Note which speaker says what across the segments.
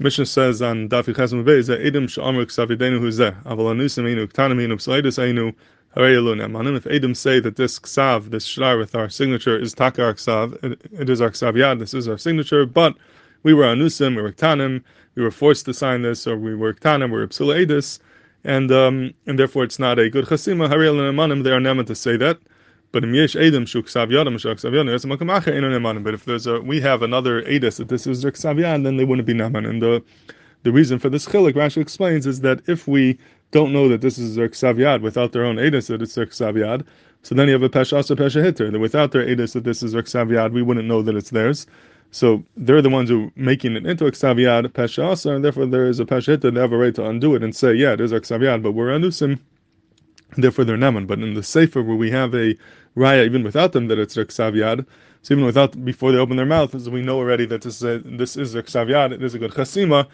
Speaker 1: Mishnah says on Daf Yichesem Bey, that Edom she'amr ksavidenu huzeh, aval anusim einu ktanim einu psalidus einu If Edom say that this ksav, this shtar with our signature is taka our ksav, it, it is our ksav yad, this is our signature, but we were anusim, we were ktanim, we were forced to sign this, or we were ktanim, we were psalidus, and um, and therefore it's not a good chasima, they are never to say that. But if there's a we have another edis that this is their ksavyan, then they wouldn't be naman. And the the reason for this chilik, Rashi explains, is that if we don't know that this is their ksaviyad without their own edis that it's their ksaviyad, so then you have a pesha pesha hitter. That without their edis that this is their ksaviyad, we wouldn't know that it's theirs. So they're the ones who making it into a ksaviyad pesha and therefore there is a pesha hitter. They have a right to undo it and say, yeah, it is a ksaviyad, but we're anusim. Therefore, they're naman. But in the sefer where we have a raya even without them that it's Reksav. So even without before they open their mouth, as we know already that this is a, this is Reksav Yad, is a good chasima.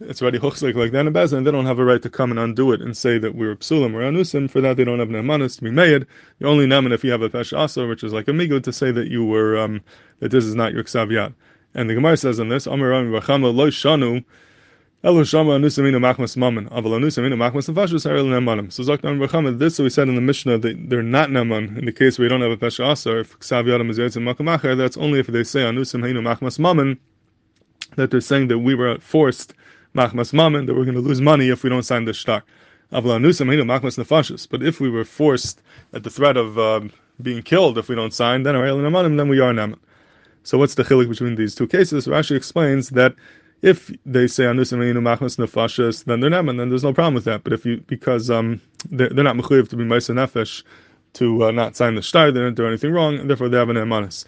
Speaker 1: It's already huchslik like that in Bezin, and they don't have a right to come and undo it and say that we're psulim or anusim. For that, they don't have nemanis to be made. You only neman if you have a pesh asa, which is like a migu, to say that you were um, that this is not your ksav. And the Gemara says on this, Amar Rami bar Chama lo shanu So Bechama, this we said in the Mishnah that they're not Naman in the case where you don't have a Pesha Asar, if Ksav Yadam is that's only if they say Anusam Hainu Machmas Mammon, that they're saying that we were forced Machmas Mammon, that we're going to lose money if we don't sign the Nefashus. But if we were forced at the threat of uh, being killed if we don't sign, then then we are Naman. So what's the chilik between these two cases? Rashi explains that if they say anusim machmas nefashas, then they're not, and then there's no problem with that. But if you because um they're, they're not mechuyev to be ma'isa nefesh to uh, not sign the shtar, they didn't do anything wrong, and therefore they have an emanis.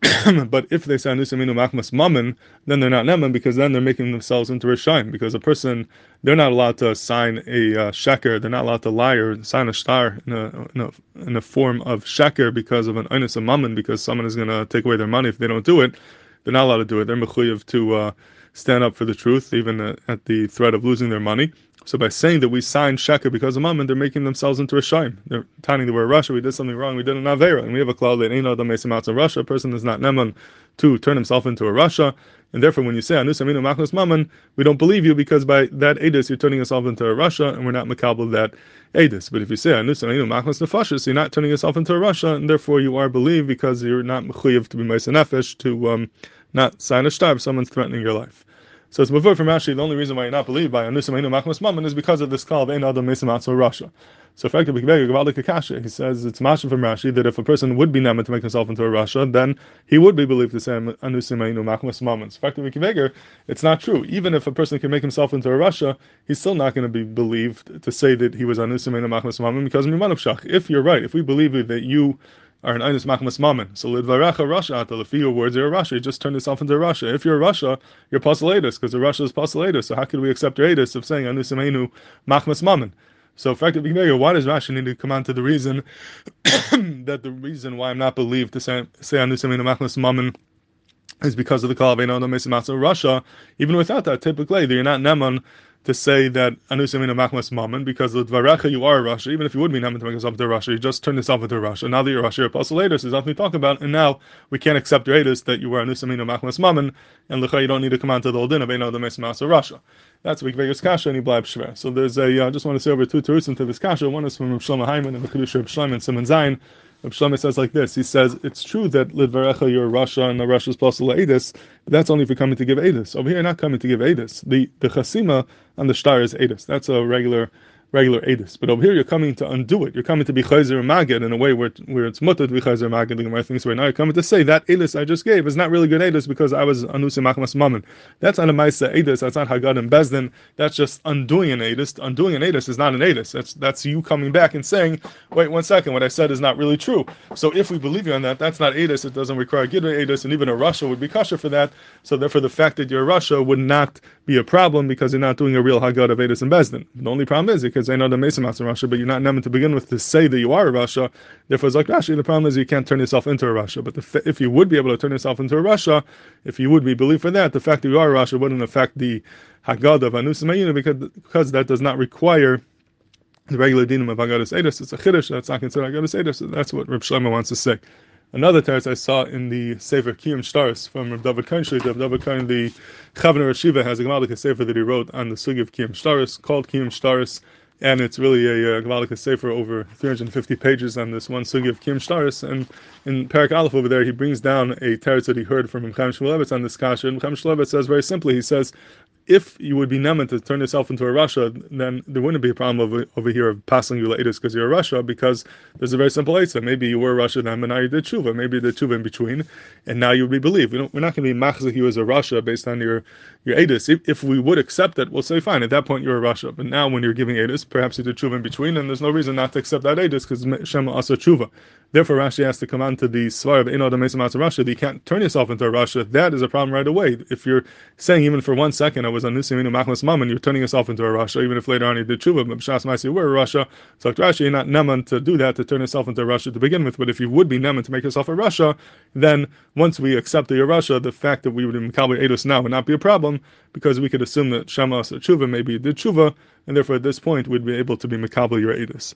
Speaker 1: but if they say anusim machmas mammon, then they're not neman because then they're making themselves into a shine. Because a person, they're not allowed to sign a uh, sheker, they're not allowed to lie or sign a shtar in a, in a, in a form of sheker because of an inus mammon, because someone is going to take away their money if they don't do it. They're not allowed to do it. They're mechuyev to. Uh, stand up for the truth, even at the threat of losing their money. So by saying that we signed sheker because of mammon, they're making themselves into a shayim. They're telling that we're rasha, we did something wrong, we did an avera, and we have a cloud that ain't no out of rasha. A person is not neman to turn himself into a rasha, and therefore when you say anus aminu machnas mammon, we don't believe you because by that edis you're turning yourself into a rasha, and we're not makabel that edis. But if you say anus aminu machnas nefashis, you're not turning yourself into a rasha, and therefore you are believed because you're not mechuyev to be ma'isa nefesh to um, not sign a shtar if someone's threatening your life. So it's before from Rashi, the only reason why you're not believed by Anusim Einu Machmas Mammon is because of this call of Ein Adam Mesim Atzo rasha. So effectively, he says it's Masha from Rashi that if a person would be Neman to make himself into a rasha, then he would be believed to say Anusim Einu Machmas Mammon. Effectively, it's not true. Even if a person can make himself into a rasha, he's still not going to be believed to say that he was Anusim Einu Machmas Mammon because Mimanov Shach. If you're right, if we believe that you are an Einus Machmas Mammon. So Lidvarecha rasha, if your words you're a rasha, you just turn yourself into a rasha. If you're a rasha, you're Pasilatus, because the rasha is Pasilatus. So how could we accept your Adis of saying Anusimenu Machmas Mammon? So effectively, why does Rashi need to come on to the reason that the reason why I'm not believed to say say Anusimenu Machmas Mammon is because of the of Einon rasha. Even without that, typically, you're not Neman to say that anusim in machmas mammon because the dvarecha you are a rasha, even if you would be named to make yourself into a rasha, you just turn yourself into a rasha. Now that you're a rasha, you're apostle later, so nothing to talk about, and now we can't accept your that you were anusim in machmas mammon, and lecha you don't need to come on to the old din of Eino the Mesmas of rasha. That's Big Vegas Kasha and he blab Shver. So there's a, uh, I just want to say over two tours into this Kasha. One is from Shlomo Heiman and the Kedusha of Shlomo and Simon Zayin. Shlomo says like this. He says it's true that Lidvarecha you're rasha and the rasha's possible Edis, but that's only if you're coming to give Edis. Over here, you're not coming to give Edis. The the Chasima on the star is Edis. That's a regular regular edis. But over here, you're coming to undo it. You're coming to be chayzer magid in a way where, where it's mutter to be chayzer magid. The Gemara thinks right now you're coming to say that edis I just gave is not really good edis because I was anusim machmas mammon. That's not a ma'isa edis. That's not hagad and bezdin. That's just undoing an edis. Undoing an edis is not an edis. That's that's you coming back and saying, wait one second, what I said is not really true. So if we believe you on that, that's not edis. It doesn't require gidra edis, and even a rasha would be kosher for that. So therefore, the fact that you're rasha would not be a problem because you're not doing a real hagad of edis and bezdin. The only problem is because I know the mesim in rasha, but you're not neman to begin with to say that you are a rasha. Therefore, it's like Rashi. The problem is you can't turn yourself into a rasha. But the, if you would be able to turn yourself into a rasha, if you would be believed for that, the fact that you are a rasha wouldn't affect the Haggadah of Anus because because that does not require the regular dinim of Haggadah Edus. It's a chiddush that's not considered Haggadah Edus. That's what Reb Shlomo wants to say. Another teretz I saw in the Sefer Kiyum Shtaris from Rav David Kohen Rav David Kohen, the Chevron Rashiva, has a Gemalik Sefer that he wrote on the Sugi of Kiyum Shtaris, called Kiyum Shtaris, and it's really a, uh, a Gemalik Sefer over 350 pages on this one Sugi of Kiyum Shtaris, and in Parak Aleph over there, he brings down a teretz that he heard from Mechem Shmulevitz on this kasha, and Mechem Shmulevitz says very simply, he says, if you would be neman to turn yourself into a rasha, then there wouldn't be a problem over, over here of passing you later because you're a rasha, because there's a very simple answer. Maybe you were a rasha then, but now you did tshuva. Maybe you did tshuva in between, and now you would be believed. We are not going to be machzik you as a rasha based on your your edus. If, if, we would accept it, we'll say fine. At that point, you're a rasha. But now, when you're giving edus, perhaps you did tshuva in between, and there's no reason not to accept that edus because Shem also tshuva. Therefore, Rashi has to come on to the svar of Eno Rasha that you can't turn yourself into a Rasha. That is a problem right away. If you're saying even for one second I was on Nisiminu Machmas and you're turning yourself into a Rasha, even if later on you did Tshuva, but B'Shas you were a Rasha. So Rashi, you're not Neman to do that, to turn yourself into a Rasha to begin with. But if you would be Neman to make yourself a Rasha, then once we accept that you're the fact that we would be Makabli Eidos now would not be a problem because we could assume that Shema or Tshuva maybe did Tshuva, and therefore at this point we'd be able to be Makabli your Eidos.